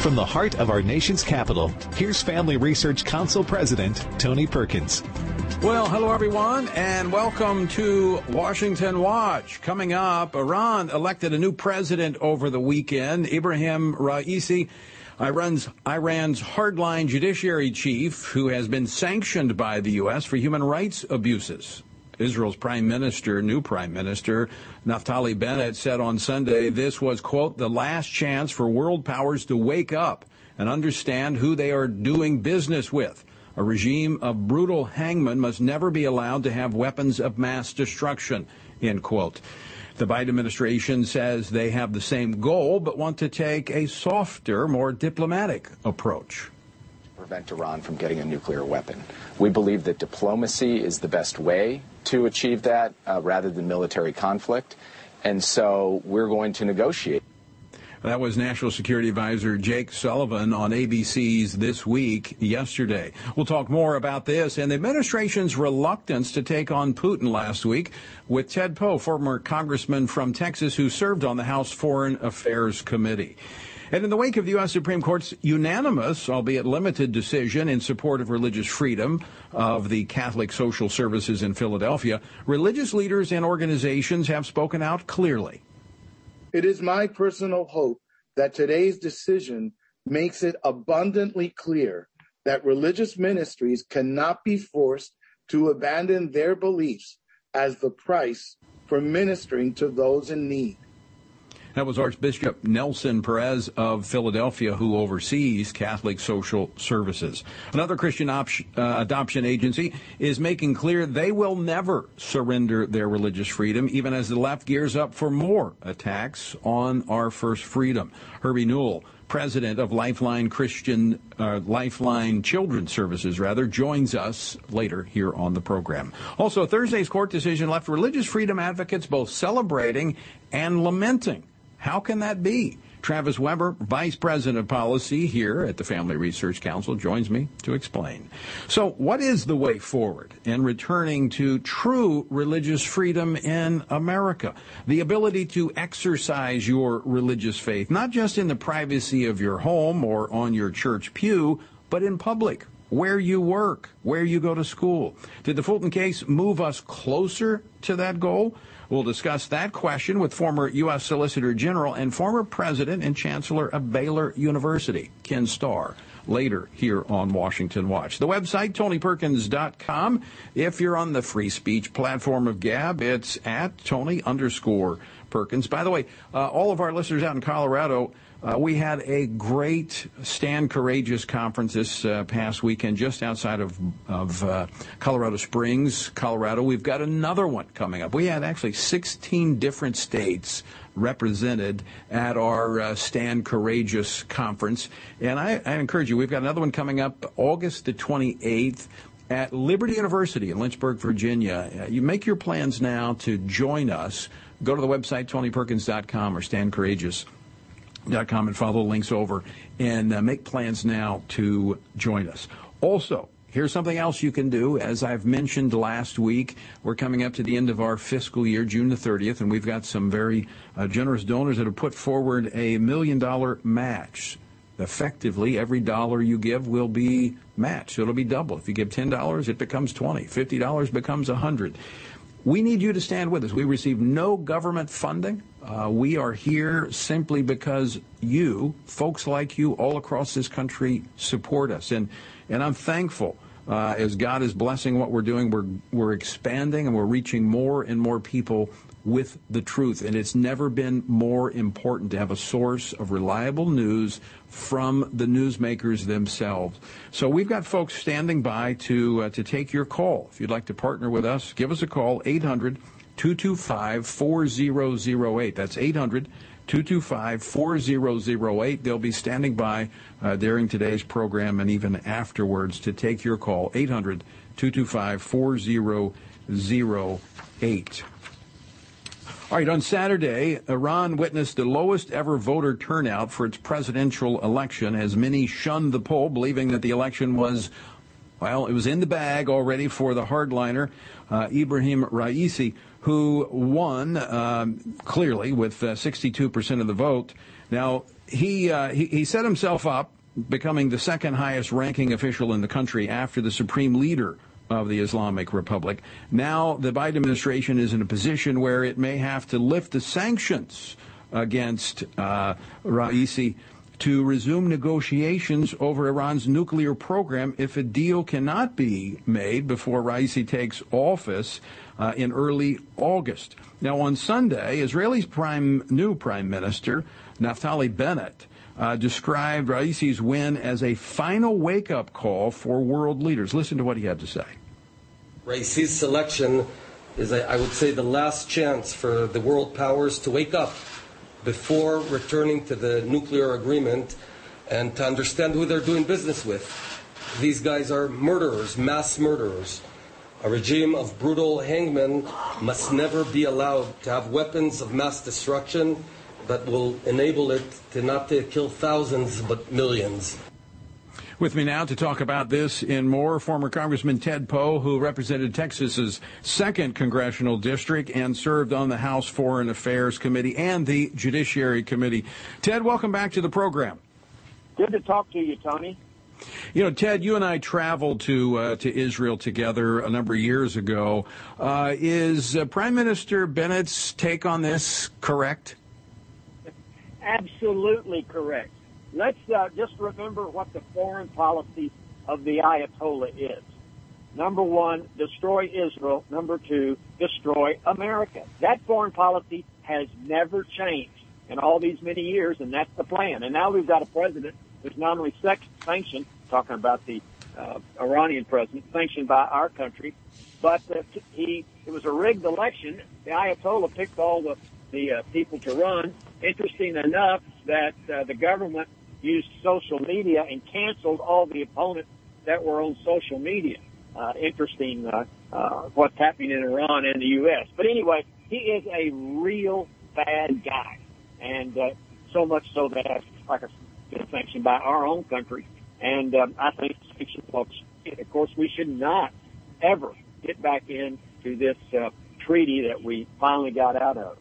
From the heart of our nation's capital, here's Family Research Council President Tony Perkins. Well, hello everyone, and welcome to Washington Watch. Coming up, Iran elected a new president over the weekend, Ibrahim Raisi. Iran's, Iran's hardline judiciary chief, who has been sanctioned by the U.S. for human rights abuses. Israel's prime minister, new prime minister, Naftali Bennett, said on Sunday this was, quote, the last chance for world powers to wake up and understand who they are doing business with. A regime of brutal hangmen must never be allowed to have weapons of mass destruction, end quote. The Biden administration says they have the same goal, but want to take a softer, more diplomatic approach prevent Iran from getting a nuclear weapon. We believe that diplomacy is the best way to achieve that uh, rather than military conflict. And so we're going to negotiate. That was National Security Advisor Jake Sullivan on ABC's This Week yesterday. We'll talk more about this and the administration's reluctance to take on Putin last week with Ted Poe, former congressman from Texas who served on the House Foreign Affairs Committee. And in the wake of the U.S. Supreme Court's unanimous, albeit limited, decision in support of religious freedom of the Catholic Social Services in Philadelphia, religious leaders and organizations have spoken out clearly. It is my personal hope that today's decision makes it abundantly clear that religious ministries cannot be forced to abandon their beliefs as the price for ministering to those in need. That was Archbishop Nelson Perez of Philadelphia, who oversees Catholic Social Services. Another Christian uh, adoption agency is making clear they will never surrender their religious freedom, even as the left gears up for more attacks on our first freedom. Herbie Newell president of Lifeline Christian uh, Lifeline Children's Services, rather, joins us later here on the program. Also, Thursday's court decision left religious freedom advocates both celebrating and lamenting how can that be? Travis Weber, Vice President of Policy here at the Family Research Council, joins me to explain. So, what is the way forward in returning to true religious freedom in America? The ability to exercise your religious faith, not just in the privacy of your home or on your church pew, but in public, where you work, where you go to school. Did the Fulton case move us closer to that goal? We'll discuss that question with former U.S. Solicitor General and former President and Chancellor of Baylor University, Ken Starr later here on Washington Watch. The website, tonyperkins.com. If you're on the free speech platform of Gab, it's at Tony underscore Perkins. By the way, uh, all of our listeners out in Colorado, uh, we had a great Stand Courageous conference this uh, past weekend just outside of, of uh, Colorado Springs, Colorado. We've got another one coming up. We had actually 16 different states represented at our uh, Stand Courageous conference. And I, I encourage you, we've got another one coming up August the 28th at Liberty University in Lynchburg, Virginia. Uh, you make your plans now to join us. Go to the website, tonyperkins.com or standcourageous.com com and follow the links over and uh, make plans now to join us. Also, Here's something else you can do. As I've mentioned last week, we're coming up to the end of our fiscal year, June the 30th, and we've got some very uh, generous donors that have put forward a million dollar match. Effectively, every dollar you give will be matched. It'll be double. If you give $10, it becomes 20. $50 becomes 100. We need you to stand with us. We receive no government funding. Uh, we are here simply because you, folks like you all across this country, support us. And, and I'm thankful. Uh, as God is blessing what we're doing, we're, we're expanding and we're reaching more and more people with the truth. And it's never been more important to have a source of reliable news from the newsmakers themselves. So we've got folks standing by to uh, to take your call. If you'd like to partner with us, give us a call 800 225 4008. That's 800 225 4008. They'll be standing by uh, during today's program and even afterwards to take your call 800 225 4008. All right, on Saturday, Iran witnessed the lowest ever voter turnout for its presidential election as many shunned the poll, believing that the election was, well, it was in the bag already for the hardliner, uh, Ibrahim Raisi, who won um, clearly with uh, 62% of the vote. Now, he, uh, he, he set himself up becoming the second highest ranking official in the country after the supreme leader of the Islamic Republic. Now, the Biden administration is in a position where it may have to lift the sanctions against uh, Raisi to resume negotiations over Iran's nuclear program if a deal cannot be made before Raisi takes office uh, in early August. Now, on Sunday, Israel's prime, new prime minister, Naftali Bennett, uh, described Raisi's win as a final wake up call for world leaders. Listen to what he had to say. Raisi's selection is, I would say, the last chance for the world powers to wake up before returning to the nuclear agreement and to understand who they're doing business with. These guys are murderers, mass murderers. A regime of brutal hangmen must never be allowed to have weapons of mass destruction that will enable it to not to kill thousands but millions. With me now to talk about this and more, former Congressman Ted Poe, who represented Texas's second congressional district and served on the House Foreign Affairs Committee and the Judiciary Committee. Ted, welcome back to the program. Good to talk to you, Tony. You know, Ted, you and I traveled to uh, to Israel together a number of years ago. Uh, is uh, Prime Minister Bennett's take on this correct? Absolutely correct let's uh, just remember what the foreign policy of the Ayatollah is. Number one, destroy Israel. Number two, destroy America. That foreign policy has never changed in all these many years, and that's the plan. And now we've got a president who's not only sanctioned, talking about the uh, Iranian president, sanctioned by our country, but uh, he it was a rigged election. The Ayatollah picked all the the uh, people to run. Interesting enough that uh, the government used social media and canceled all the opponents that were on social media. Uh, interesting uh, uh, what's happening in Iran and the U.S. But anyway, he is a real bad guy, and uh, so much so that, like I said, been sanctioned by our own country. And um, I think sanctions, of course, we should not ever get back into this uh, treaty that we finally got out of.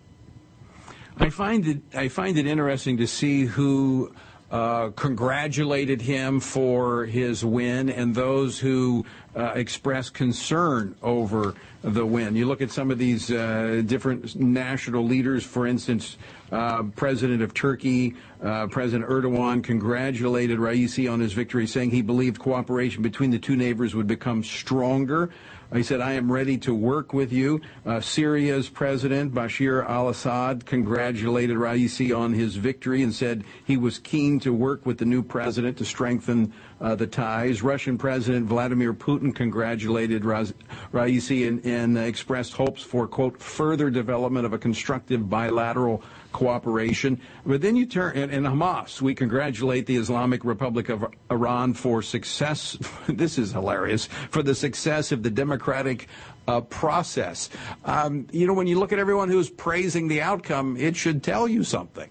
I find it I find it interesting to see who uh, congratulated him for his win and those who uh, expressed concern over the win. You look at some of these uh, different national leaders, for instance, uh, President of Turkey, uh, President Erdogan congratulated Raisi on his victory, saying he believed cooperation between the two neighbors would become stronger. He said, I am ready to work with you. Uh, Syria's president, Bashir al Assad, congratulated Raisi on his victory and said he was keen to work with the new president to strengthen uh, the ties. Russian President Vladimir Putin congratulated Raisi and, and expressed hopes for, quote, further development of a constructive bilateral cooperation. But then you turn, and, and, Hamas, we congratulate the Islamic Republic of Iran for success. this is hilarious. For the success of the democratic uh, process. Um, you know, when you look at everyone who's praising the outcome, it should tell you something.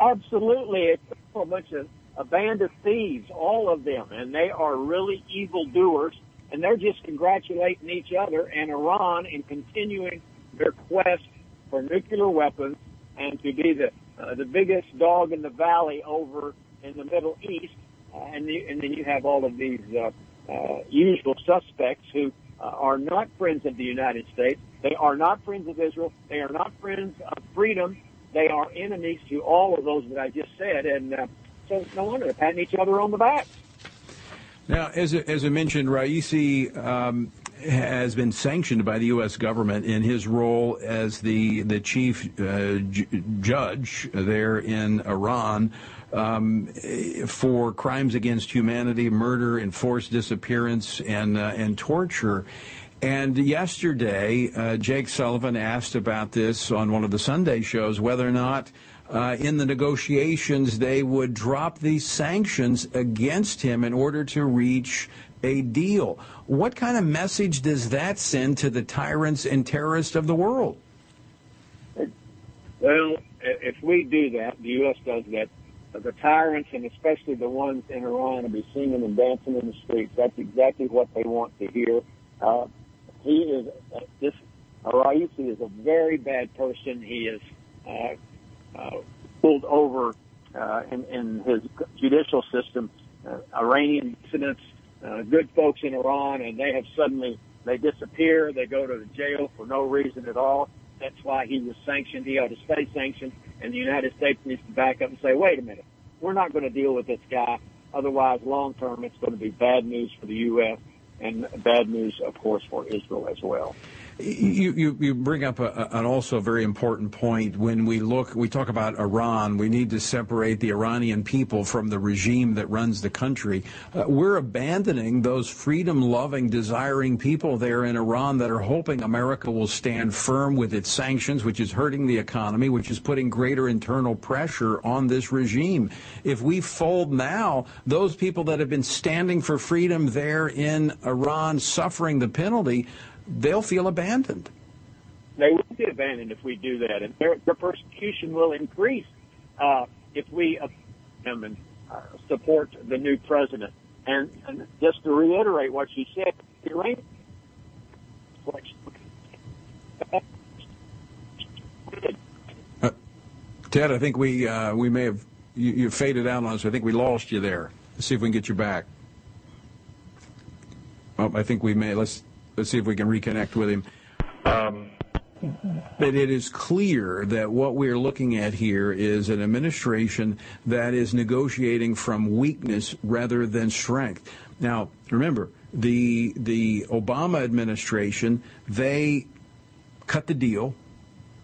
Absolutely. It's a bunch of a band of thieves, all of them, and they are really evil doers, and they're just congratulating each other and Iran in continuing their quest for nuclear weapons and to be the uh, the biggest dog in the valley over in the Middle East, uh, and the, and then you have all of these uh, uh, usual suspects who uh, are not friends of the United States. They are not friends of Israel. They are not friends of freedom. They are enemies to all of those that I just said, and uh, so no wonder they're patting each other on the back. Now, as, as I mentioned, Raisi um, has been sanctioned by the U.S. government in his role as the the chief uh, j- judge there in Iran um, for crimes against humanity, murder, enforced disappearance, and uh, and torture. And yesterday, uh, Jake Sullivan asked about this on one of the Sunday shows, whether or not uh, in the negotiations they would drop these sanctions against him in order to reach a deal. What kind of message does that send to the tyrants and terrorists of the world? Well, if we do that, the U.S. does that, the tyrants and especially the ones in Iran will be singing and dancing in the streets. That's exactly what they want to hear. Uh, he is uh, this Raisi is a very bad person. He is uh, uh, pulled over uh, in, in his judicial system uh, Iranian dissidents, uh, good folks in Iran, and they have suddenly they disappear. They go to the jail for no reason at all. That's why he was sanctioned. He ought to stay sanctioned, and the United States needs to back up and say, "Wait a minute, we're not going to deal with this guy. Otherwise, long term, it's going to be bad news for the U.S." and bad news, of course, for Israel as well. You, you, you bring up a, an also very important point. When we look, we talk about Iran, we need to separate the Iranian people from the regime that runs the country. Uh, we're abandoning those freedom loving, desiring people there in Iran that are hoping America will stand firm with its sanctions, which is hurting the economy, which is putting greater internal pressure on this regime. If we fold now, those people that have been standing for freedom there in Iran, suffering the penalty, they'll feel abandoned. They will be abandoned if we do that, and their, their persecution will increase uh, if we uh, and uh, support the new president. And, and just to reiterate what she said, Iran. Uh, Ted, I think we uh, we may have you, you faded out on us. I think we lost you there. Let's see if we can get you back. Oh, I think we may. Let's let's see if we can reconnect with him. Um, but it is clear that what we're looking at here is an administration that is negotiating from weakness rather than strength. Now, remember, the the Obama administration, they cut the deal,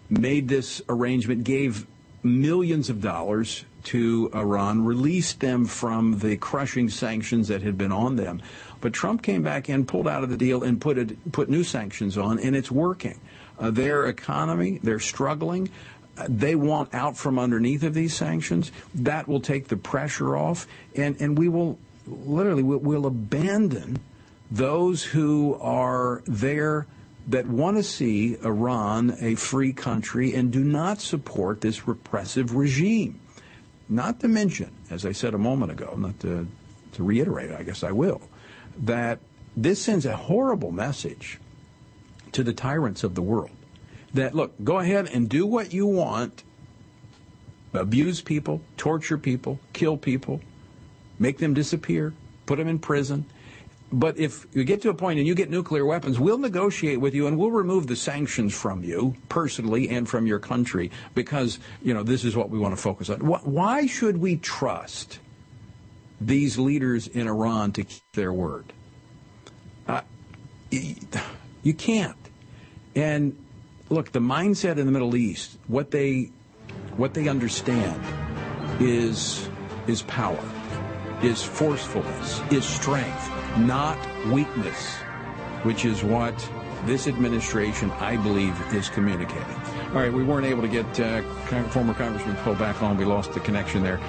made this arrangement, gave millions of dollars to Iran, released them from the crushing sanctions that had been on them. But Trump came back in, pulled out of the deal, and put it, put new sanctions on, and it's working. Uh, their economy, they're struggling. Uh, they want out from underneath of these sanctions. That will take the pressure off, and, and we will literally we'll, we'll abandon those who are there that want to see Iran a free country and do not support this repressive regime. Not to mention, as I said a moment ago, not to, to reiterate, I guess I will, that this sends a horrible message to the tyrants of the world that look, go ahead and do what you want, abuse people, torture people, kill people, make them disappear, put them in prison. But if you get to a point and you get nuclear weapons, we'll negotiate with you and we'll remove the sanctions from you personally and from your country because, you know, this is what we want to focus on. Why should we trust these leaders in Iran to keep their word. Uh, you can't. And look, the mindset in the Middle East, what they what they understand is is power, is forcefulness, is strength, not weakness, which is what this administration, I believe, is communicating. All right, we weren't able to get uh, former Congressman Poe back on. We lost the connection there.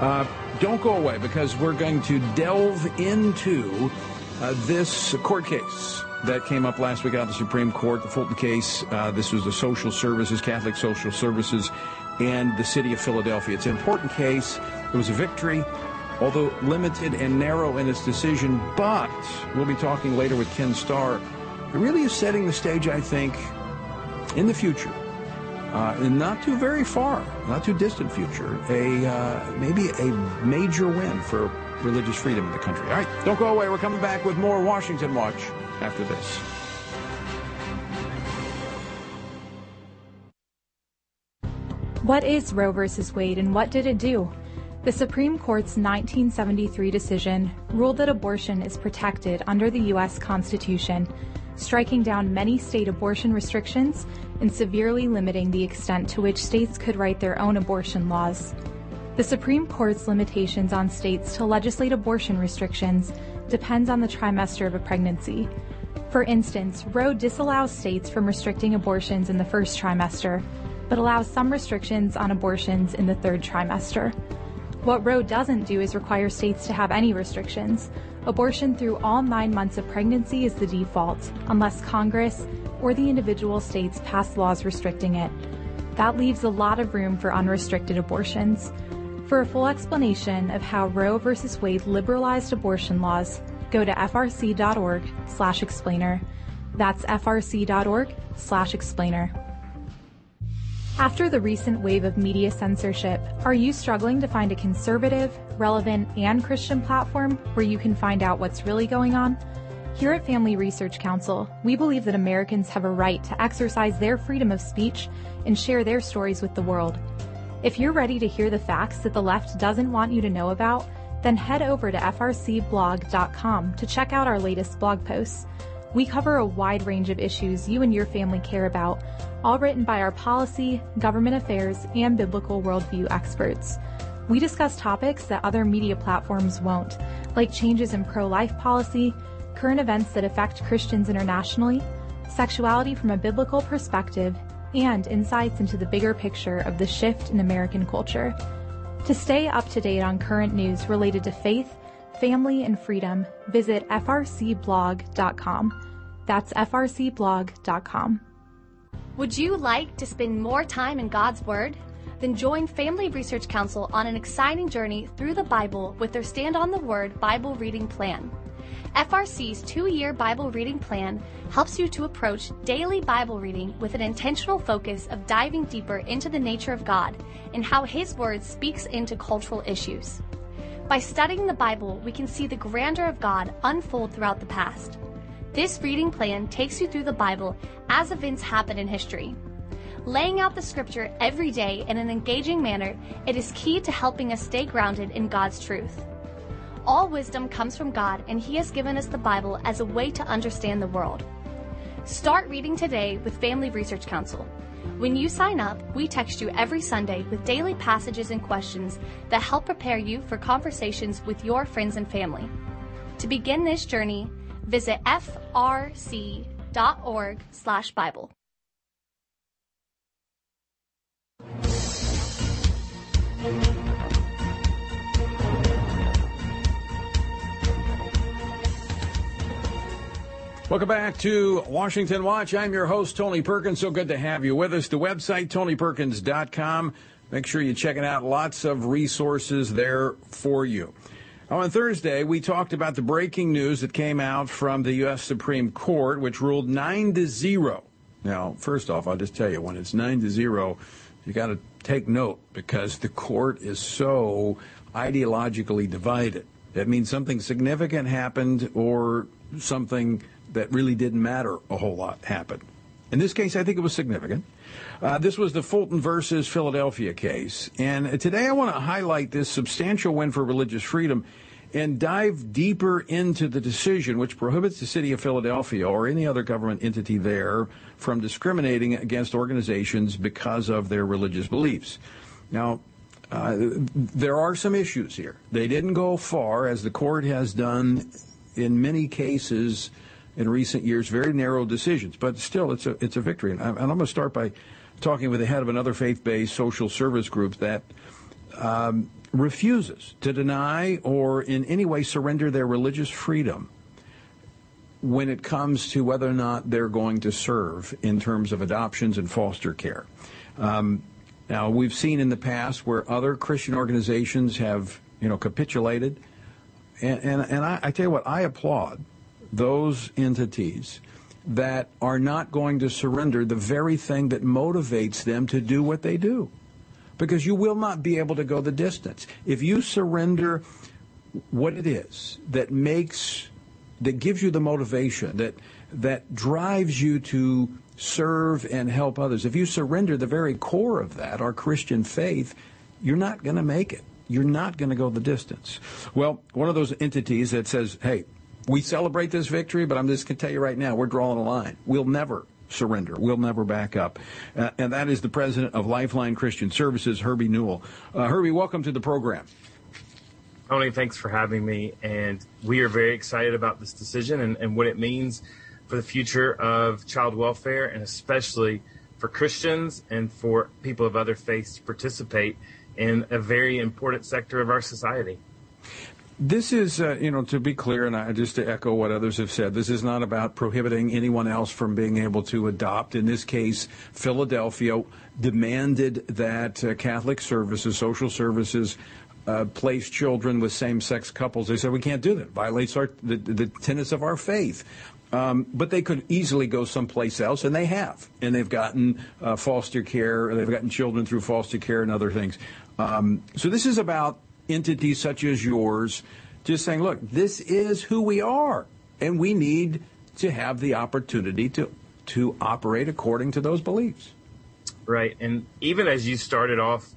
Uh, don't go away because we're going to delve into uh, this court case that came up last week out of the Supreme Court, the Fulton case. Uh, this was the social services, Catholic social services, and the city of Philadelphia. It's an important case. It was a victory, although limited and narrow in its decision. But we'll be talking later with Ken Starr. It really is setting the stage, I think, in the future uh, in not too very far, not too distant future, a uh, maybe a major win for religious freedom in the country. All right, don't go away. We're coming back with more Washington Watch after this. What is Roe versus Wade and what did it do? The Supreme Court's 1973 decision ruled that abortion is protected under the U.S. Constitution, striking down many state abortion restrictions and severely limiting the extent to which states could write their own abortion laws. The Supreme Court's limitations on states to legislate abortion restrictions depends on the trimester of a pregnancy. For instance, Roe disallows states from restricting abortions in the first trimester, but allows some restrictions on abortions in the third trimester. What Roe doesn't do is require states to have any restrictions. Abortion through all nine months of pregnancy is the default, unless Congress or the individual states pass laws restricting it. That leaves a lot of room for unrestricted abortions. For a full explanation of how Roe v. Wade liberalized abortion laws, go to frc.org/explainer. That's frc.org/explainer. After the recent wave of media censorship, are you struggling to find a conservative, relevant, and Christian platform where you can find out what's really going on? Here at Family Research Council, we believe that Americans have a right to exercise their freedom of speech and share their stories with the world. If you're ready to hear the facts that the left doesn't want you to know about, then head over to frcblog.com to check out our latest blog posts. We cover a wide range of issues you and your family care about, all written by our policy, government affairs, and biblical worldview experts. We discuss topics that other media platforms won't, like changes in pro life policy, current events that affect Christians internationally, sexuality from a biblical perspective, and insights into the bigger picture of the shift in American culture. To stay up to date on current news related to faith, family, and freedom, visit frcblog.com. That's frcblog.com. Would you like to spend more time in God's Word? Then join Family Research Council on an exciting journey through the Bible with their Stand on the Word Bible reading plan. FRC's two year Bible reading plan helps you to approach daily Bible reading with an intentional focus of diving deeper into the nature of God and how His Word speaks into cultural issues. By studying the Bible, we can see the grandeur of God unfold throughout the past. This reading plan takes you through the Bible as events happen in history. Laying out the scripture every day in an engaging manner, it is key to helping us stay grounded in God's truth. All wisdom comes from God, and He has given us the Bible as a way to understand the world. Start reading today with Family Research Council. When you sign up, we text you every Sunday with daily passages and questions that help prepare you for conversations with your friends and family. To begin this journey, visit frc.org/bible. Welcome back to Washington Watch. I'm your host, Tony Perkins. So good to have you with us. The website, tonyperkins.com. Make sure you check it out. Lots of resources there for you. On Thursday, we talked about the breaking news that came out from the U.S. Supreme Court, which ruled 9 to 0. Now, first off, I'll just tell you, when it's 9 to 0, you got to take note because the court is so ideologically divided. That means something significant happened or something that really didn't matter a whole lot happened. In this case, I think it was significant. Uh, this was the Fulton versus Philadelphia case. And today I want to highlight this substantial win for religious freedom and dive deeper into the decision which prohibits the city of Philadelphia or any other government entity there from discriminating against organizations because of their religious beliefs. Now, uh, there are some issues here. They didn't go far, as the court has done in many cases in recent years, very narrow decisions, but still, it's a it's a victory. And I'm, and I'm going to start by talking with the head of another faith-based social service group that um, refuses to deny or in any way surrender their religious freedom when it comes to whether or not they're going to serve in terms of adoptions and foster care. Um, now, we've seen in the past where other Christian organizations have, you know, capitulated. And, and, and I, I tell you what, I applaud those entities that are not going to surrender the very thing that motivates them to do what they do. Because you will not be able to go the distance. If you surrender what it is that makes, that gives you the motivation, that, that drives you to serve and help others, if you surrender the very core of that, our Christian faith, you're not going to make it. You're not going to go the distance. Well, one of those entities that says, hey, we celebrate this victory, but I'm just going to tell you right now, we're drawing a line. We'll never surrender. We'll never back up. Uh, and that is the president of Lifeline Christian Services, Herbie Newell. Uh, Herbie, welcome to the program. Tony, thanks for having me. And we are very excited about this decision and, and what it means for the future of child welfare and especially for Christians and for people of other faiths to participate in a very important sector of our society. This is, uh, you know, to be clear, and I, just to echo what others have said, this is not about prohibiting anyone else from being able to adopt. In this case, Philadelphia demanded that uh, Catholic services, social services, uh, place children with same-sex couples. They said we can't do that. It violates our, the, the tenets of our faith. Um, but they could easily go someplace else, and they have. And they've gotten uh, foster care, they've gotten children through foster care and other things. Um, so this is about entities such as yours just saying, look, this is who we are, and we need to have the opportunity to to operate according to those beliefs. Right, and even as you started off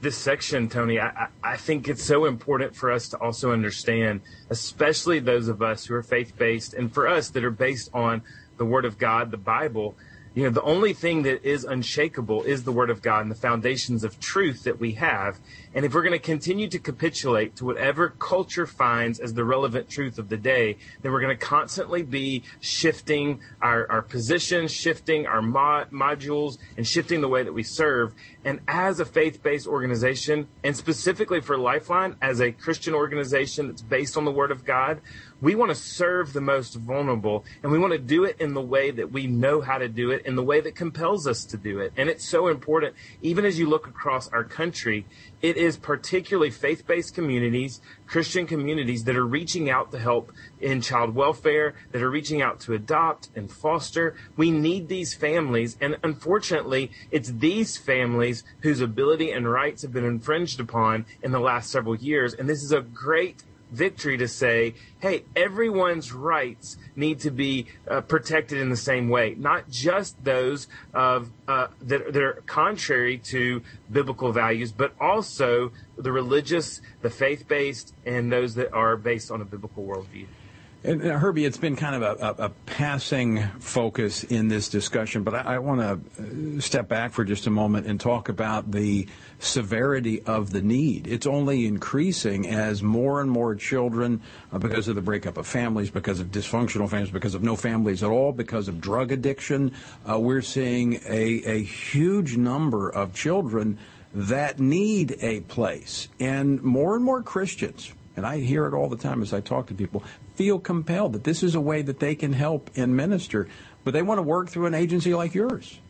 this section, Tony, I, I think it's so important for us to also understand, especially those of us who are faith based, and for us that are based on the Word of God, the Bible, you know, the only thing that is unshakable is the Word of God and the foundations of truth that we have. And if we're going to continue to capitulate to whatever culture finds as the relevant truth of the day, then we're going to constantly be shifting our, our positions, shifting our modules, and shifting the way that we serve. And as a faith based organization, and specifically for Lifeline, as a Christian organization that's based on the Word of God, we want to serve the most vulnerable and we want to do it in the way that we know how to do it in the way that compels us to do it. And it's so important even as you look across our country it is particularly faith-based communities christian communities that are reaching out to help in child welfare that are reaching out to adopt and foster. We need these families and unfortunately it's these families whose ability and rights have been infringed upon in the last several years. And this is a great victory to say, hey, everyone's rights need to be uh, protected in the same way, not just those of uh, that, that are contrary to biblical values, but also the religious, the faith-based, and those that are based on a biblical worldview. And, uh, Herbie, it's been kind of a, a, a, passing focus in this discussion, but I, I want to uh, step back for just a moment and talk about the severity of the need. It's only increasing as more and more children, uh, because of the breakup of families, because of dysfunctional families, because of no families at all, because of drug addiction, uh, we're seeing a, a huge number of children that need a place. And more and more Christians, and I hear it all the time as I talk to people, feel compelled that this is a way that they can help and minister, but they want to work through an agency like yours.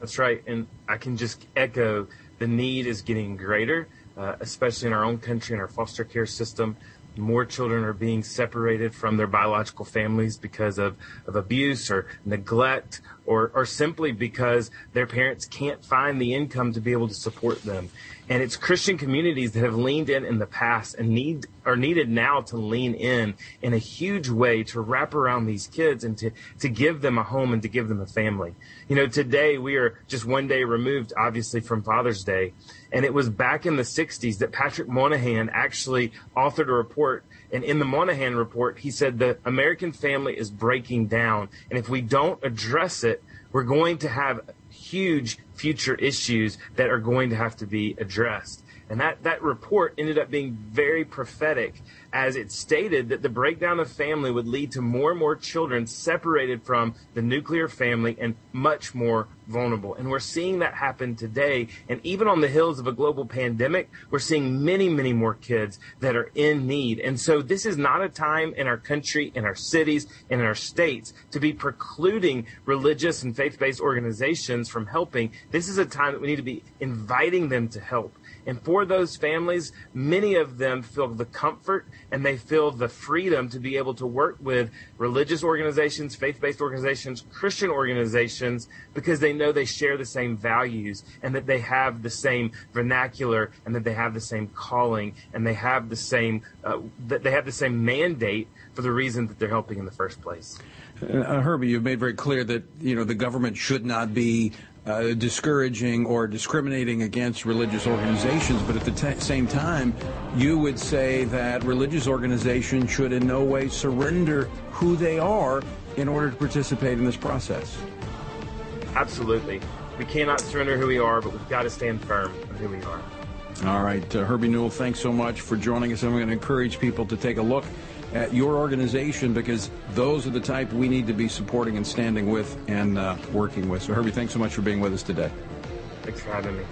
That's right. And I can just echo the need is getting greater, uh, especially in our own country and our foster care system. More children are being separated from their biological families because of, of abuse or neglect or, or simply because their parents can't find the income to be able to support them. And it's Christian communities that have leaned in in the past and need are needed now to lean in in a huge way to wrap around these kids and to, to give them a home and to give them a family. You know, today we are just one day removed, obviously, from Father's Day. And it was back in the 60s that Patrick Moynihan actually authored a report. And in the Moynihan report, he said the American family is breaking down. And if we don't address it, we're going to have huge future issues that are going to have to be addressed. And that, that report ended up being very prophetic as it stated that the breakdown of family would lead to more and more children separated from the nuclear family and much more vulnerable. And we're seeing that happen today. And even on the hills of a global pandemic, we're seeing many, many more kids that are in need. And so this is not a time in our country, in our cities, in our states to be precluding religious and faith-based organizations from helping. This is a time that we need to be inviting them to help. And for those families, many of them feel the comfort and they feel the freedom to be able to work with religious organizations, faith based organizations, Christian organizations, because they know they share the same values and that they have the same vernacular and that they have the same calling and they have the same, uh, that they have the same mandate for the reason that they're helping in the first place. Uh, Herbie, you've made very clear that you know the government should not be uh, discouraging or discriminating against religious organizations, but at the t- same time, you would say that religious organizations should in no way surrender who they are in order to participate in this process. Absolutely. We cannot surrender who we are, but we've got to stand firm on who we are. All right, uh, Herbie Newell, thanks so much for joining us. I'm going to encourage people to take a look at your organization because those are the type we need to be supporting and standing with and uh, working with. So, Herbie, thanks so much for being with us today. Thanks for having me.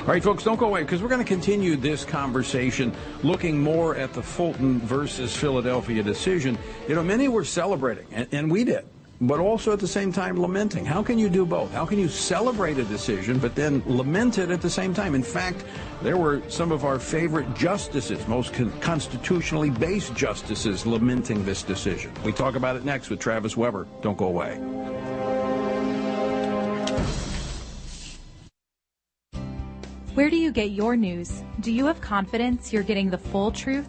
All right, folks, don't go away because we're going to continue this conversation looking more at the Fulton versus Philadelphia decision. You know, many were celebrating, and, and we did but also at the same time lamenting. How can you do both? How can you celebrate a decision but then lament it at the same time? In fact, there were some of our favorite justices, most con- constitutionally based justices, lamenting this decision. We talk about it next with Travis Weber. Don't go away. Where do you get your news? Do you have confidence you're getting the full truth?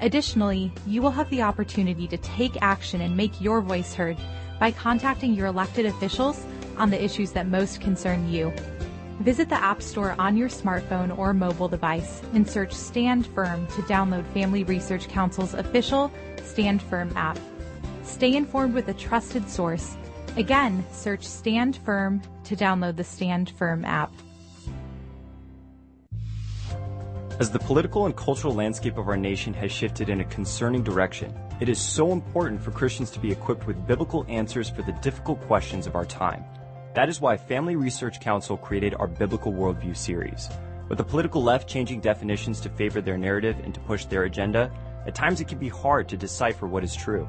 Additionally, you will have the opportunity to take action and make your voice heard by contacting your elected officials on the issues that most concern you. Visit the App Store on your smartphone or mobile device and search Stand Firm to download Family Research Council's official Stand Firm app. Stay informed with a trusted source. Again, search Stand Firm to download the Stand Firm app. As the political and cultural landscape of our nation has shifted in a concerning direction, it is so important for Christians to be equipped with biblical answers for the difficult questions of our time. That is why Family Research Council created our Biblical Worldview series. With the political left changing definitions to favor their narrative and to push their agenda, at times it can be hard to decipher what is true.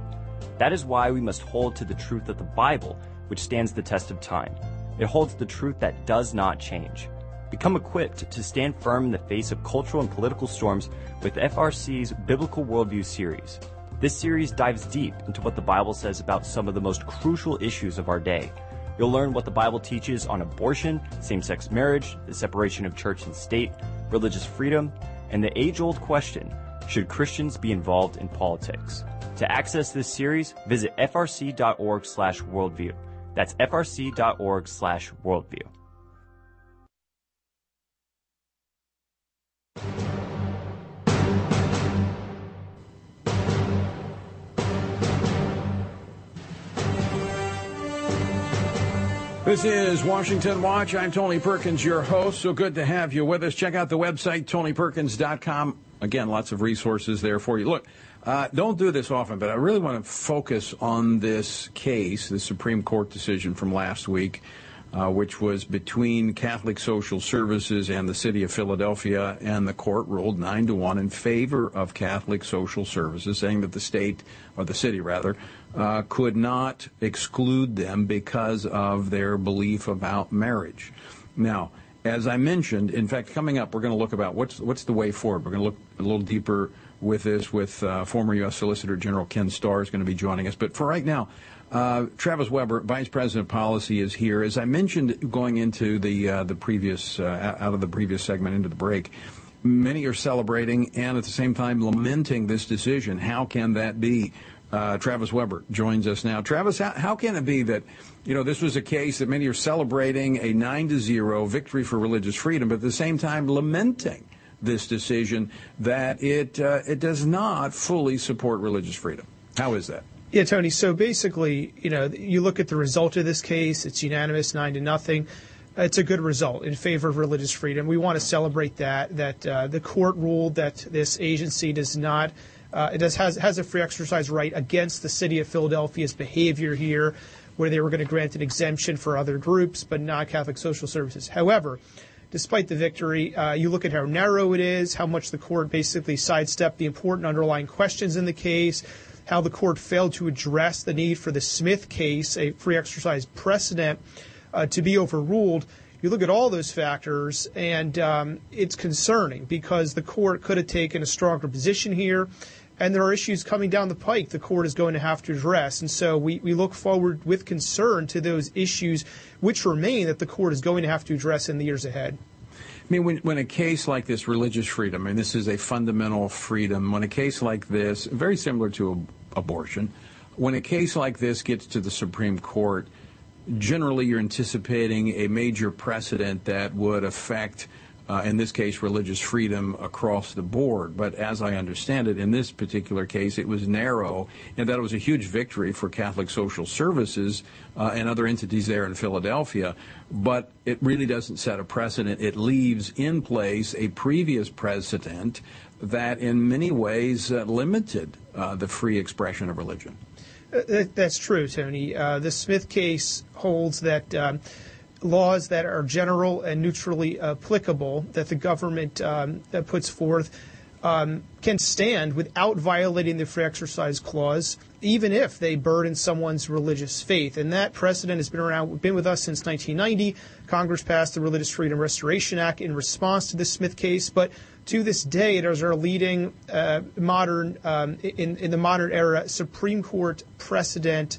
That is why we must hold to the truth of the Bible, which stands the test of time. It holds the truth that does not change. Become equipped to stand firm in the face of cultural and political storms with FRC's Biblical Worldview series. This series dives deep into what the Bible says about some of the most crucial issues of our day. You'll learn what the Bible teaches on abortion, same sex marriage, the separation of church and state, religious freedom, and the age old question should Christians be involved in politics? To access this series, visit frc.org slash worldview. That's frc.org slash worldview. This is Washington Watch. I'm Tony Perkins, your host. So good to have you with us. Check out the website, tonyperkins.com. Again, lots of resources there for you. Look, uh, don't do this often, but I really want to focus on this case, the Supreme Court decision from last week, uh, which was between Catholic Social Services and the City of Philadelphia, and the court ruled nine to one in favor of Catholic Social Services, saying that the state, or the city rather, uh, could not exclude them because of their belief about marriage. Now, as I mentioned, in fact, coming up, we're going to look about what's what's the way forward. We're going to look a little deeper with this with uh, former U.S. Solicitor General Ken Starr is going to be joining us. But for right now, uh, Travis Weber, Vice President of Policy, is here. As I mentioned, going into the uh, the previous uh, out of the previous segment into the break, many are celebrating and at the same time lamenting this decision. How can that be? Uh, Travis Weber joins us now. Travis, how, how, can it be that, you know, this was a case that many are celebrating a nine to zero victory for religious freedom, but at the same time lamenting this decision that it uh, it does not fully support religious freedom? How is that? Yeah, Tony. So basically, you know, you look at the result of this case; it's unanimous, nine to nothing. It's a good result in favor of religious freedom. We want to celebrate that. That uh, the court ruled that this agency does not uh, it does, has, has a free exercise right against the city of Philadelphia's behavior here, where they were going to grant an exemption for other groups, but not Catholic social services. However, despite the victory, uh, you look at how narrow it is, how much the court basically sidestepped the important underlying questions in the case, how the court failed to address the need for the Smith case, a free exercise precedent, uh, to be overruled. You look at all those factors, and um, it's concerning because the court could have taken a stronger position here and there are issues coming down the pike the court is going to have to address. And so we, we look forward with concern to those issues which remain that the court is going to have to address in the years ahead. I mean, when, when a case like this, religious freedom, I and this is a fundamental freedom, when a case like this, very similar to abortion, when a case like this gets to the Supreme Court, generally you're anticipating a major precedent that would affect uh, in this case, religious freedom across the board. But as I understand it, in this particular case, it was narrow, and that was a huge victory for Catholic Social Services uh, and other entities there in Philadelphia. But it really doesn't set a precedent. It leaves in place a previous precedent that, in many ways, uh, limited uh, the free expression of religion. Uh, that's true, Tony. Uh, the Smith case holds that. Um, laws that are general and neutrally applicable that the government um, puts forth um, can stand without violating the free exercise clause, even if they burden someone's religious faith. And that precedent has been around, been with us since 1990. Congress passed the Religious Freedom Restoration Act in response to the Smith case, but to this day, it is our leading uh, modern, um, in, in the modern era, Supreme Court precedent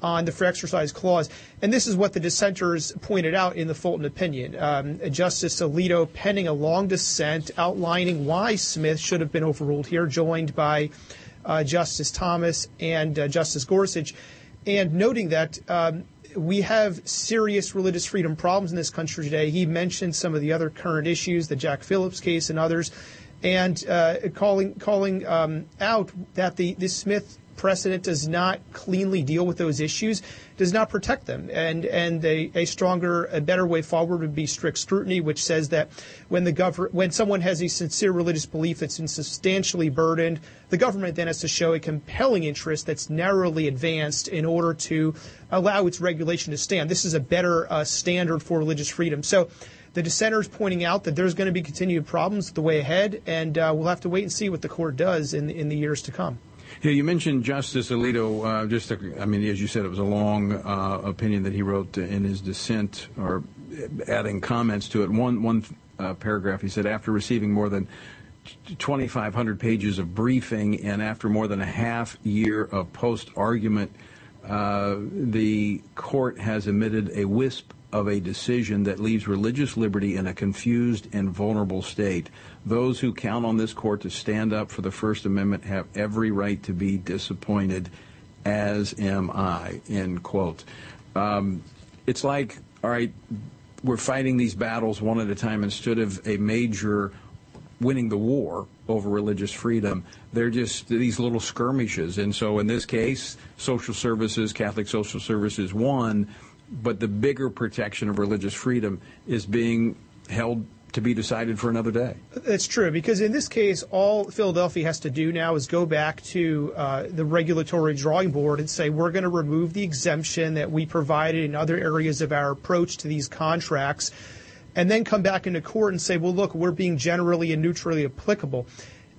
on the free exercise clause. And this is what the dissenters pointed out in the Fulton opinion. Um, Justice Alito penning a long dissent outlining why Smith should have been overruled here, joined by uh, Justice Thomas and uh, Justice Gorsuch, and noting that um, we have serious religious freedom problems in this country today. He mentioned some of the other current issues, the Jack Phillips case and others, and uh, calling calling um, out that the, the Smith precedent does not cleanly deal with those issues, does not protect them. And and a, a stronger, a better way forward would be strict scrutiny, which says that when the gov- when someone has a sincere religious belief that's been substantially burdened, the government then has to show a compelling interest that's narrowly advanced in order to allow its regulation to stand. This is a better uh, standard for religious freedom. So the dissenters pointing out that there's going to be continued problems the way ahead, and uh, we'll have to wait and see what the court does in in the years to come. Yeah, you mentioned Justice Alito. Uh, just, I mean, as you said, it was a long uh, opinion that he wrote in his dissent, or adding comments to it. One one uh, paragraph, he said, after receiving more than 2,500 pages of briefing and after more than a half year of post argument, uh, the court has emitted a wisp of a decision that leaves religious liberty in a confused and vulnerable state. Those who count on this court to stand up for the First Amendment have every right to be disappointed, as am I. End quote. Um, it's like, all right, we're fighting these battles one at a time instead of a major winning the war over religious freedom. They're just these little skirmishes. And so in this case, social services, Catholic social services won, but the bigger protection of religious freedom is being held to be decided for another day. That's true, because in this case, all Philadelphia has to do now is go back to uh, the regulatory drawing board and say, we're going to remove the exemption that we provided in other areas of our approach to these contracts, and then come back into court and say, well, look, we're being generally and neutrally applicable.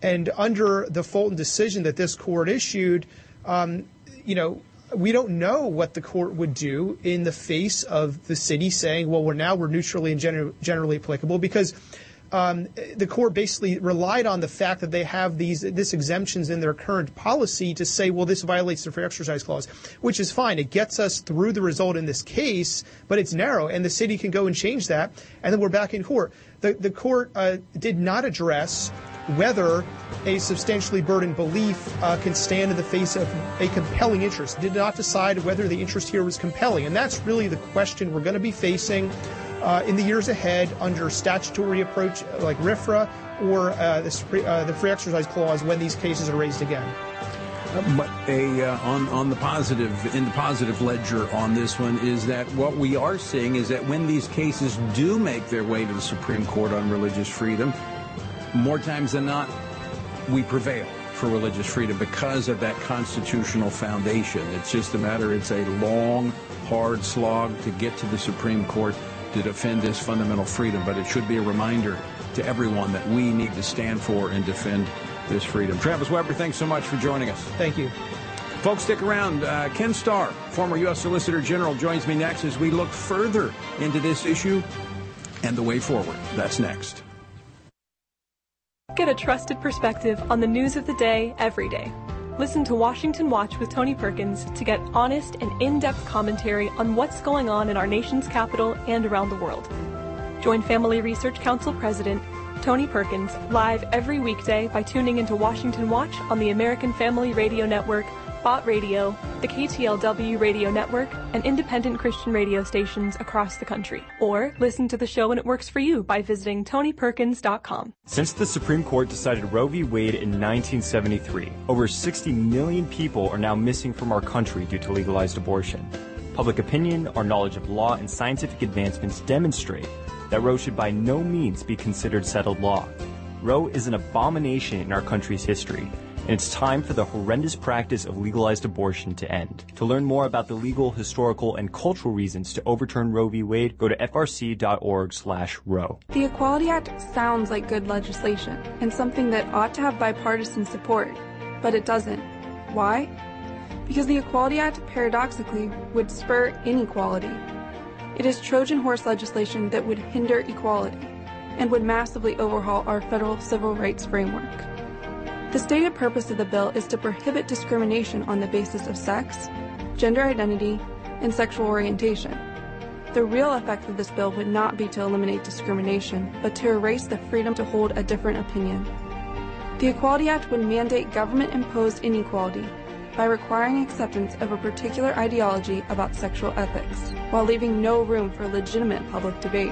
And under the Fulton decision that this court issued, um, you know, we don't know what the court would do in the face of the city saying, well, we're now we're neutrally and gener- generally applicable because um, the court basically relied on the fact that they have these this exemptions in their current policy to say, well, this violates the free exercise clause, which is fine. It gets us through the result in this case, but it's narrow, and the city can go and change that, and then we're back in court. The the court uh, did not address whether a substantially burdened belief uh, can stand in the face of a compelling interest. Did not decide whether the interest here was compelling. And that's really the question we're going to be facing uh, in the years ahead under statutory approach like RFRA or uh, the, uh, the, free exercise clause when these cases are raised again. But a uh, on on the positive in the positive ledger on this one is that what we are seeing is that when these cases do make their way to the Supreme Court on religious freedom, more times than not, we prevail for religious freedom because of that constitutional foundation. It's just a matter, it's a long, hard slog to get to the Supreme Court to defend this fundamental freedom, but it should be a reminder to everyone that we need to stand for and defend this freedom. Travis Weber, thanks so much for joining us. Thank you. Folks, stick around. Uh, Ken Starr, former U.S. Solicitor General, joins me next as we look further into this issue and the way forward. That's next. Get a trusted perspective on the news of the day every day. Listen to Washington Watch with Tony Perkins to get honest and in depth commentary on what's going on in our nation's capital and around the world. Join Family Research Council President Tony Perkins, live every weekday by tuning into Washington Watch on the American Family Radio Network, Bott Radio, the KTLW Radio Network, and independent Christian radio stations across the country. Or listen to the show when it works for you by visiting TonyPerkins.com. Since the Supreme Court decided Roe v. Wade in 1973, over 60 million people are now missing from our country due to legalized abortion. Public opinion, our knowledge of law, and scientific advancements demonstrate that Roe should by no means be considered settled law. Roe is an abomination in our country's history, and it's time for the horrendous practice of legalized abortion to end. To learn more about the legal, historical, and cultural reasons to overturn Roe v. Wade, go to frc.org/roe. The Equality Act sounds like good legislation and something that ought to have bipartisan support, but it doesn't. Why? Because the Equality Act paradoxically would spur inequality it is Trojan horse legislation that would hinder equality and would massively overhaul our federal civil rights framework. The stated purpose of the bill is to prohibit discrimination on the basis of sex, gender identity, and sexual orientation. The real effect of this bill would not be to eliminate discrimination, but to erase the freedom to hold a different opinion. The Equality Act would mandate government imposed inequality by requiring acceptance of a particular ideology about sexual ethics, while leaving no room for legitimate public debate.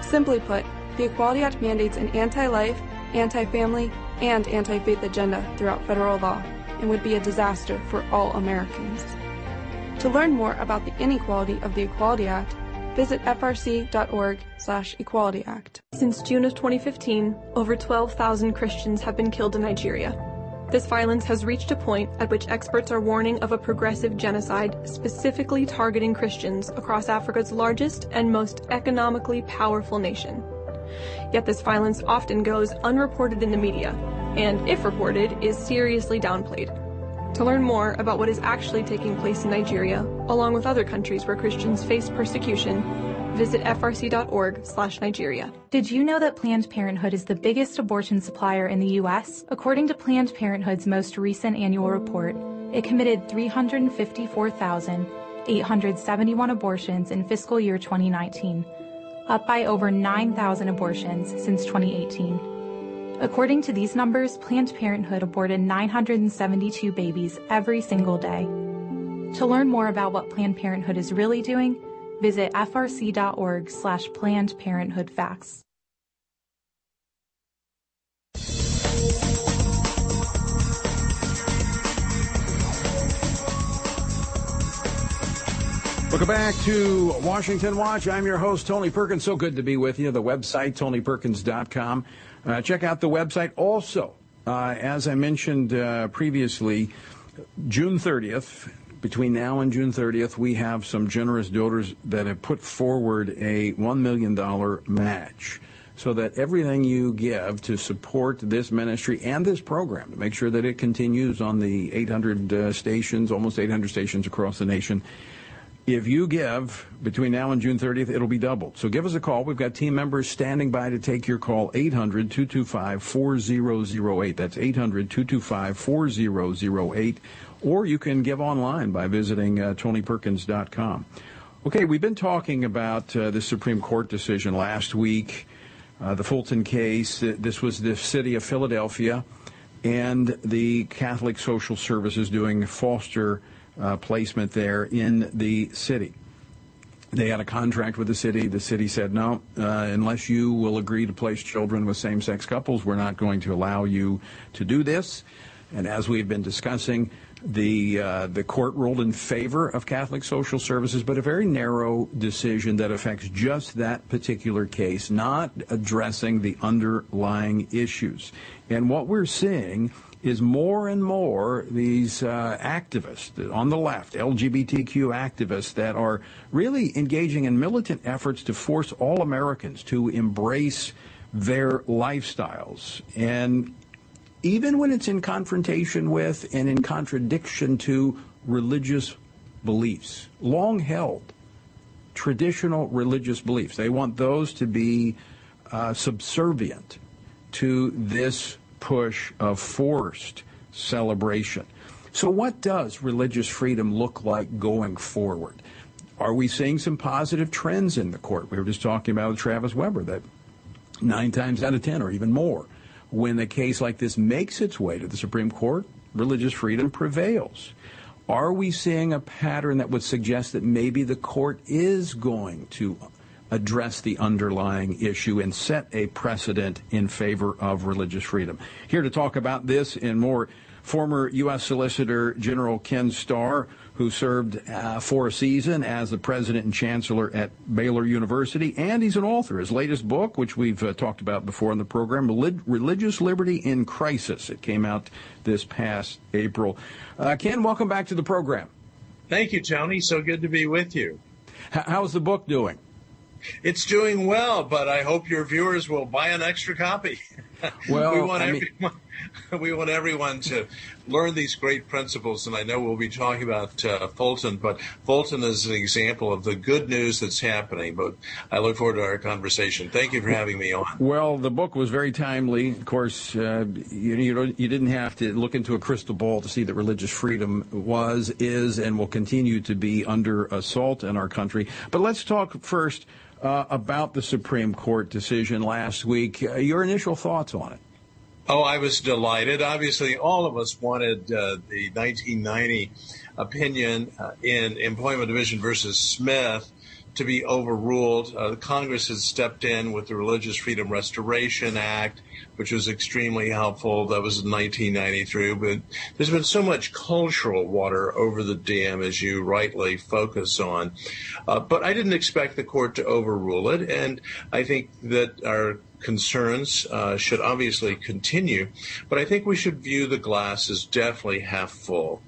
Simply put, the Equality Act mandates an anti-life, anti-family, and anti-faith agenda throughout federal law and would be a disaster for all Americans. To learn more about the inequality of the Equality Act, visit frc.org slash equality act. Since June of 2015, over 12,000 Christians have been killed in Nigeria, this violence has reached a point at which experts are warning of a progressive genocide specifically targeting Christians across Africa's largest and most economically powerful nation. Yet this violence often goes unreported in the media, and if reported, is seriously downplayed. To learn more about what is actually taking place in Nigeria, along with other countries where Christians face persecution, Visit frc.org/nigeria. Did you know that Planned Parenthood is the biggest abortion supplier in the U.S.? According to Planned Parenthood's most recent annual report, it committed 354,871 abortions in fiscal year 2019, up by over 9,000 abortions since 2018. According to these numbers, Planned Parenthood aborted 972 babies every single day. To learn more about what Planned Parenthood is really doing, Visit frc.org slash Planned Parenthood Facts. Welcome back to Washington Watch. I'm your host, Tony Perkins. So good to be with you. The website, tonyperkins.com. Uh, check out the website. Also, uh, as I mentioned uh, previously, June 30th, between now and June 30th, we have some generous donors that have put forward a $1 million match so that everything you give to support this ministry and this program, to make sure that it continues on the 800 uh, stations, almost 800 stations across the nation, if you give between now and June 30th, it'll be doubled. So give us a call. We've got team members standing by to take your call. 800 225 4008. That's 800 225 4008 or you can give online by visiting uh, tonyperkins.com. Okay, we've been talking about uh, the Supreme Court decision last week, uh, the Fulton case. This was the city of Philadelphia and the Catholic Social Services doing foster uh, placement there in the city. They had a contract with the city. The city said, no, uh, unless you will agree to place children with same sex couples, we're not going to allow you to do this. And as we've been discussing, the uh, the court ruled in favor of Catholic Social Services, but a very narrow decision that affects just that particular case, not addressing the underlying issues. And what we're seeing is more and more these uh, activists on the left, LGBTQ activists, that are really engaging in militant efforts to force all Americans to embrace their lifestyles. And even when it's in confrontation with and in contradiction to religious beliefs, long held traditional religious beliefs. They want those to be uh, subservient to this push of forced celebration. So, what does religious freedom look like going forward? Are we seeing some positive trends in the court? We were just talking about with Travis Weber that Nine times out of ten, or even more, when a case like this makes its way to the Supreme Court, religious freedom prevails. Are we seeing a pattern that would suggest that maybe the court is going to address the underlying issue and set a precedent in favor of religious freedom? Here to talk about this and more, former U.S. Solicitor General Ken Starr, who served uh, for a season as the president and chancellor at Baylor University, and he's an author. His latest book, which we've uh, talked about before in the program, Religious Liberty in Crisis. It came out this past April. Uh, Ken, welcome back to the program. Thank you, Tony. So good to be with you. H- how's the book doing? It's doing well, but I hope your viewers will buy an extra copy. Well, we want I mean, everyone, we want everyone to learn these great principles, and I know we'll be talking about uh, Fulton, but Fulton is an example of the good news that's happening. But I look forward to our conversation. Thank you for having me on. Well, the book was very timely. Of course, uh, you, you, you didn't have to look into a crystal ball to see that religious freedom was, is, and will continue to be under assault in our country. But let's talk first uh, about the Supreme Court decision last week. Uh, your initial thoughts on it? Oh, I was delighted. Obviously, all of us wanted uh, the 1990 opinion uh, in Employment Division versus Smith to be overruled. Uh, Congress has stepped in with the Religious Freedom Restoration Act, which was extremely helpful. That was in 1993. But there's been so much cultural water over the dam, as you rightly focus on. Uh, but I didn't expect the court to overrule it, and I think that our concerns uh, should obviously continue. But I think we should view the glass as definitely half full.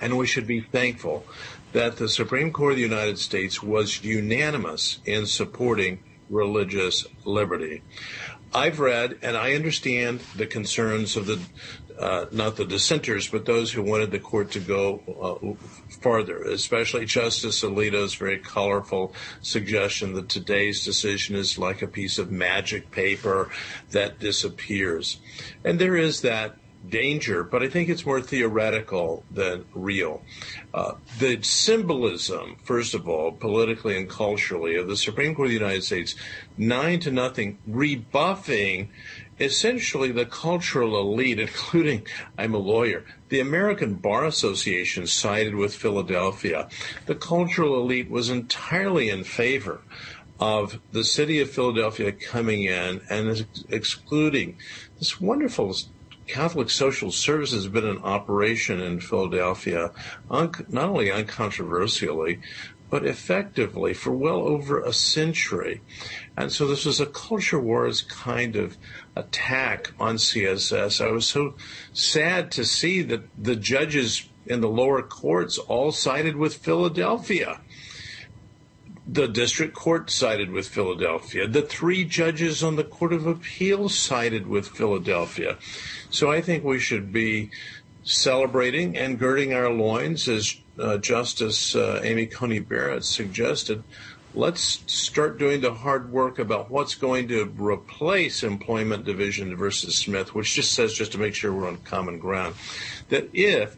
And we should be thankful that the Supreme Court of the United States was unanimous in supporting religious liberty. I've read and I understand the concerns of the not the dissenters, but those who wanted the court to go uh, farther, especially Justice Alito's very colorful suggestion that today's decision is like a piece of magic paper that disappears. And there is that danger, but I think it's more theoretical than real. Uh, the symbolism, first of all, politically and culturally, of the Supreme Court of the United States, nine to nothing, rebuffing essentially the cultural elite, including, I'm a lawyer, the American Bar Association sided with Philadelphia. The cultural elite was entirely in favor of the city of Philadelphia coming in and ex- excluding this wonderful Catholic Social Services has been in operation in Philadelphia, un- not only uncontroversially, but effectively for well over a century. And so this was a culture wars kind of attack on CSS. I was so sad to see that the judges in the lower courts all sided with Philadelphia. The district court sided with Philadelphia. The three judges on the Court of Appeals sided with Philadelphia. So I think we should be celebrating and girding our loins, as uh, Justice uh, Amy Coney Barrett suggested. Let's start doing the hard work about what's going to replace Employment Division versus Smith, which just says, just to make sure we're on common ground, that if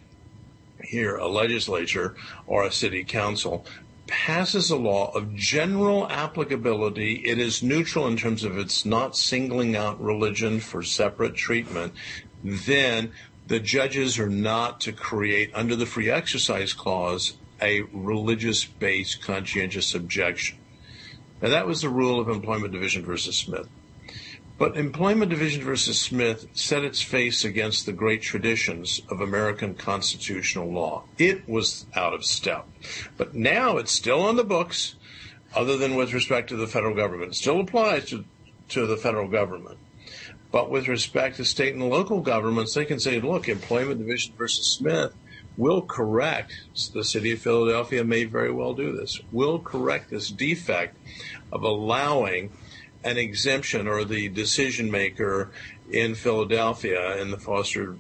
here a legislature or a city council passes a law of general applicability, it is neutral in terms of it's not singling out religion for separate treatment, then the judges are not to create, under the free exercise clause, a religious based conscientious objection. Now, that was the rule of Employment Division versus Smith. But Employment Division versus Smith set its face against the great traditions of American constitutional law. It was out of step. But now it's still on the books, other than with respect to the federal government. It still applies to, to the federal government. But with respect to state and local governments, they can say, look, Employment Division versus Smith will correct, the city of Philadelphia may very well do this, will correct this defect of allowing an exemption or the decision maker in Philadelphia in the foster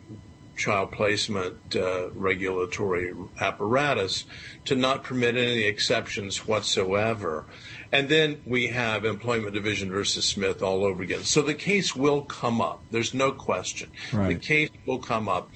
child placement uh, regulatory apparatus to not permit any exceptions whatsoever. And then we have Employment Division versus Smith all over again. So the case will come up. There's no question. Right. The case will come up.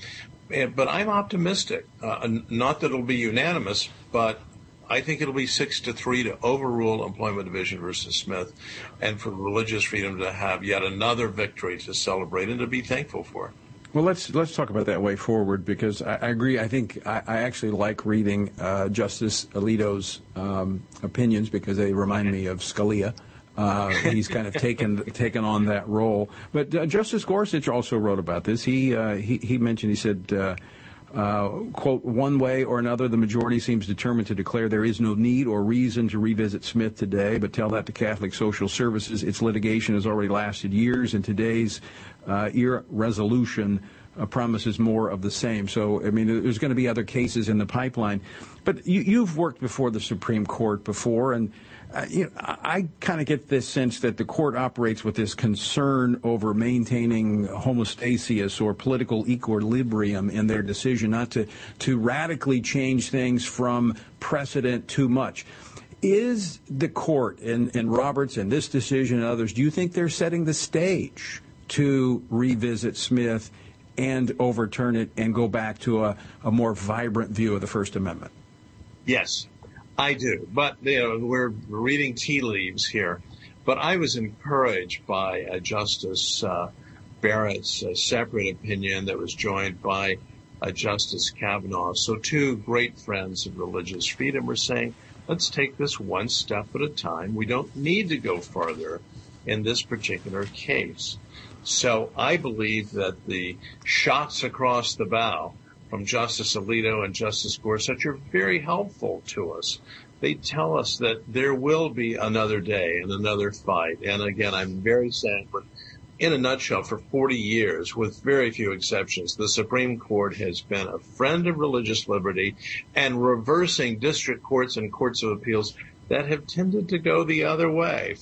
But I'm optimistic. Uh, not that it'll be unanimous, but I think it'll be six to three to overrule Employment Division versus Smith, and for religious freedom to have yet another victory to celebrate and to be thankful for. Well, let's let's talk about that way forward because I, I agree. I think I, I actually like reading uh, Justice Alito's um, opinions because they remind me of Scalia. Uh, he's kind of taken taken on that role. But uh, Justice Gorsuch also wrote about this. He uh, he, he mentioned he said. Uh, uh, quote, one way or another, the majority seems determined to declare there is no need or reason to revisit Smith today, but tell that to Catholic Social Services. Its litigation has already lasted years, and today's uh, resolution uh, promises more of the same. So, I mean, there's going to be other cases in the pipeline. But you, have worked before the Supreme Court before, and uh, you know, I kind of get this sense that the court operates with this concern over maintaining homeostasis or political equilibrium in their decision not to, to radically change things from precedent too much. Is the court and, and Roberts and this decision and others, do you think they're setting the stage to revisit Smith and overturn it and go back to a, a more vibrant view of the First Amendment? Yes, I do. But you know, we're reading tea leaves here. But I was encouraged by uh, Justice uh, Barrett's uh, separate opinion that was joined by uh, Justice Kavanaugh. So two great friends of religious freedom were saying, let's take this one step at a time. We don't need to go farther in this particular case. So I believe that the shots across the bow from Justice Alito and Justice Gorsuch are very helpful to us. They tell us that there will be another day and another fight. And again, I'm very sad, but in a nutshell, for 40 years, with very few exceptions, the Supreme Court has been a friend of religious liberty and reversing district courts and courts of appeals that have tended to go the other way,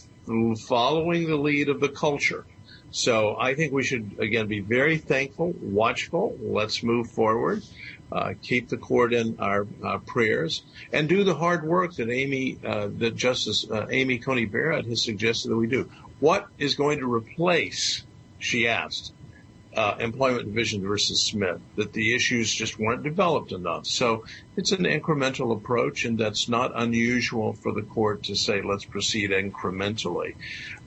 following the lead of the culture. So I think we should, again, be very thankful, watchful. Let's move forward. Uh, keep the court in our uh, prayers and do the hard work that Amy, uh, that Justice uh, Amy Coney Barrett has suggested that we do. What is going to replace, she asked, uh, employment division versus Smith, that the issues just weren't developed enough. So it's an incremental approach, and that's not unusual for the court to say, let's proceed incrementally,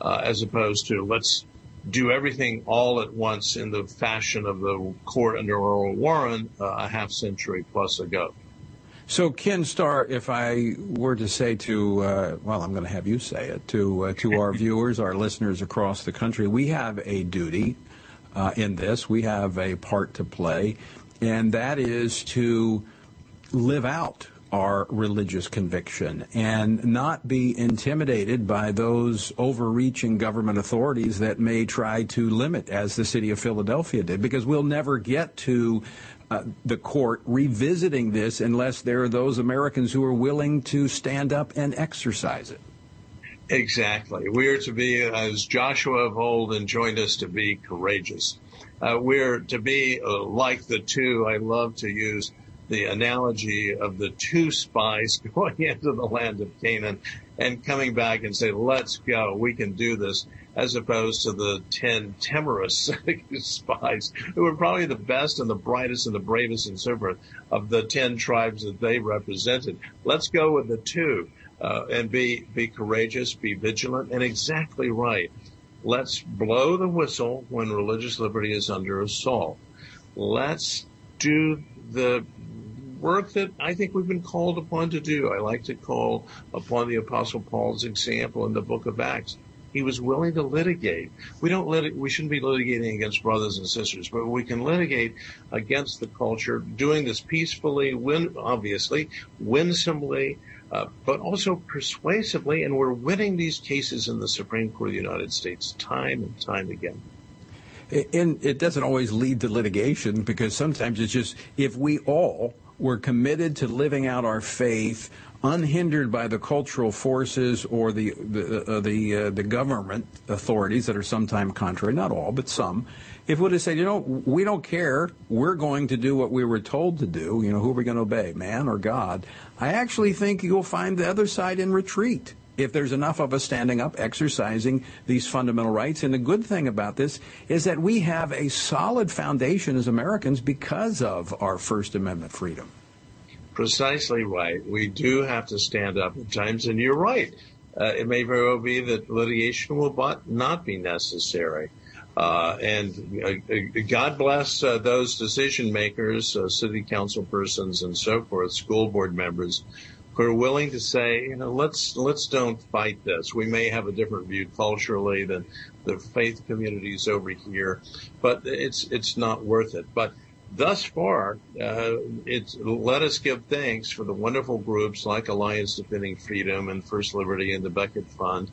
uh, as opposed to let's do everything all at once in the fashion of the court under Earl Warren uh, a half century plus ago. So, Ken Starr, if I were to say to, uh, well, I'm going to have you say it to uh, to our viewers, our listeners across the country, we have a duty uh, in this. We have a part to play, and that is to live out our religious conviction and not be intimidated by those overreaching government authorities that may try to limit, as the city of Philadelphia did, because we'll never get to uh, the court revisiting this unless there are those Americans who are willing to stand up and exercise it. Exactly. We are to be, as Joshua of old enjoined us to be, courageous. Uh, we're to be uh, like the two I love to use the analogy of the two spies going into the land of Canaan and coming back and say, let's go, we can do this, as opposed to the 10 timorous spies who were probably the best and the brightest and the bravest and so forth of the 10 tribes that they represented. Let's go with the two. Uh, and be be courageous, be vigilant, and exactly right. Let's blow the whistle when religious liberty is under assault. Let's do the work that I think we've been called upon to do. I like to call upon the Apostle Paul's example in the book of Acts. He was willing to litigate. We don't lit- we shouldn't be litigating against brothers and sisters, but we can litigate against the culture, doing this peacefully, win, obviously, winsomely, uh, but also persuasively, and we're winning these cases in the Supreme Court of the United States time and time again. And it doesn't always lead to litigation because sometimes it's just if we all we're committed to living out our faith unhindered by the cultural forces or the the uh, the, uh, the government authorities that are sometimes contrary, not all, but some. If we would have said, you know, we don't care, we're going to do what we were told to do. You know, who are we going to obey, man or God? I actually think you'll find the other side in retreat if there's enough of us standing up exercising these fundamental rights. And the good thing about this is that we have a solid foundation as Americans because of our First Amendment freedom. precisely right. We do have to stand up at times, and you're right. Uh, it may very well be that litigation will not be necessary. Uh, and uh, uh, God bless uh, those decision makers, uh, city council persons, and so forth, school board members, who are willing to say, you know, let's let's don't fight this. We may have a different view culturally than the faith communities over here, but it's it's not worth it. But thus far, uh, it's let us give thanks for the wonderful groups like Alliance Defending Freedom and First Liberty and the Becket Fund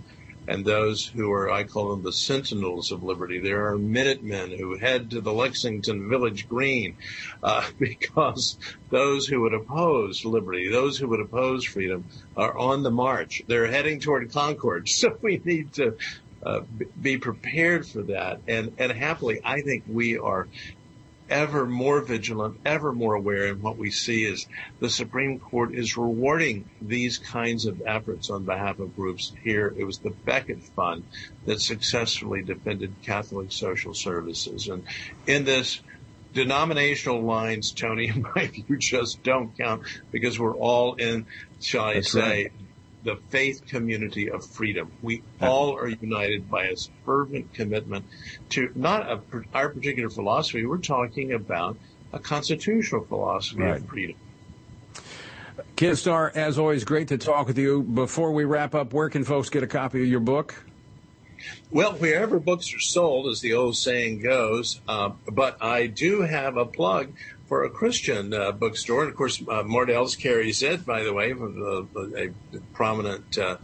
and those who are, I call them the sentinels of liberty. There are Minutemen who head to the Lexington Village Green uh, because those who would oppose liberty, those who would oppose freedom, are on the march. They're heading toward Concord. So we need to uh, be prepared for that. And, and happily, I think we are ever more vigilant, ever more aware. And what we see is the Supreme Court is rewarding these kinds of efforts on behalf of groups. Here, it was the Becket Fund that successfully defended Catholic social services. And in this, denominational lines, Tony, in my view, just don't count because we're all in, shall I That's say, right the faith community of freedom. We all are united by a fervent commitment to not a, our particular philosophy. We're talking about a constitutional philosophy right. of freedom. Ken Starr, as always, great to talk with you. Before we wrap up, where can folks get a copy of your book? Well, wherever books are sold, as the old saying goes. Uh, but I do have a plug for a Christian uh, bookstore. And of course, uh, carries it, by the way, a, a prominent uh,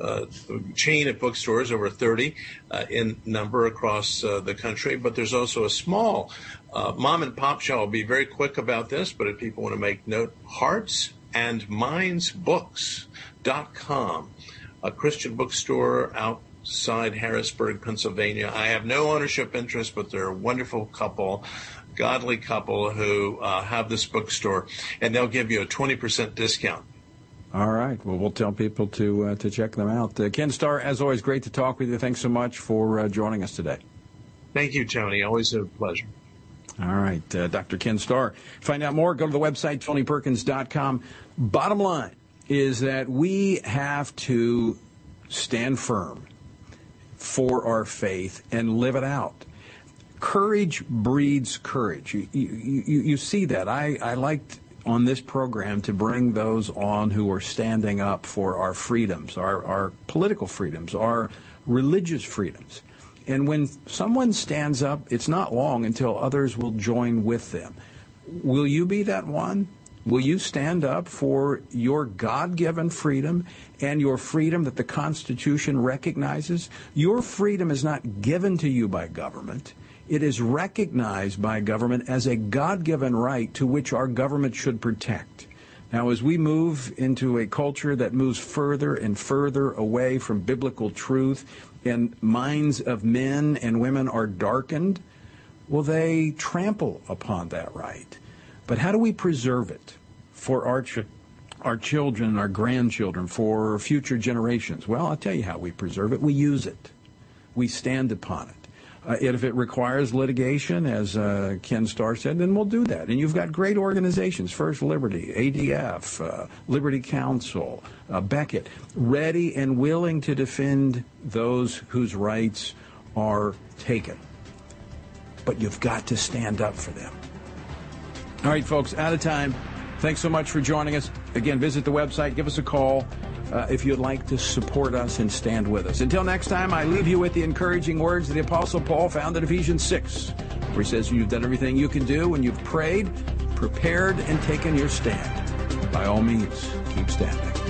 uh, chain of bookstores, over 30 uh, in number across uh, the country. But there's also a small mom and pop shop. I'll be very quick about this, but if people want to make note, Hearts and Minds Books.com, a Christian bookstore outside Harrisburg, Pennsylvania. I have no ownership interest, but they're a wonderful couple godly couple who uh, have this bookstore, and they'll give you a 20% discount. All right. Well, we'll tell people to uh, to check them out. Uh, Ken Starr, as always, great to talk with you. Thanks so much for uh, joining us today. Thank you, Tony. Always a pleasure. All right, uh, Dr. Ken Starr. Find out more. Go to the website tonyperkins.com. Bottom line is that we have to stand firm for our faith and live it out courage breeds courage. You, you, you, see that. I, I liked on this program to bring those on who are standing up for our freedoms, our, our political freedoms, our religious freedoms. And when someone stands up, it's not long until others will join with them. Will you be that one? Will you stand up for your God given freedom and your freedom that the Constitution recognizes? Your freedom is not given to you by government. It is recognized by government as a God given right to which our government should protect. Now, as we move into a culture that moves further and further away from biblical truth, and minds of men and women are darkened, well, they trample upon that right. But how do we preserve it for our, ch- our children, our grandchildren, for future generations? Well, I'll tell you how we preserve it. We use it, we stand upon it. Uh, if it requires litigation, as uh, Ken Starr said, then we'll do that. And you've got great organizations, First Liberty, ADF, uh, Liberty Counsel, uh, Becket, ready and willing to defend those whose rights are taken. But you've got to stand up for them. All right, folks, out of time. Thanks so much for joining us. Again, visit the website, give us a call uh, if you'd like to support us and stand with us. Until next time, I leave you with the encouraging words of the Apostle Paul found in Ephesians 6, where he says, You've done everything you can do when you've prayed, prepared, and taken your stand. By all means, keep standing.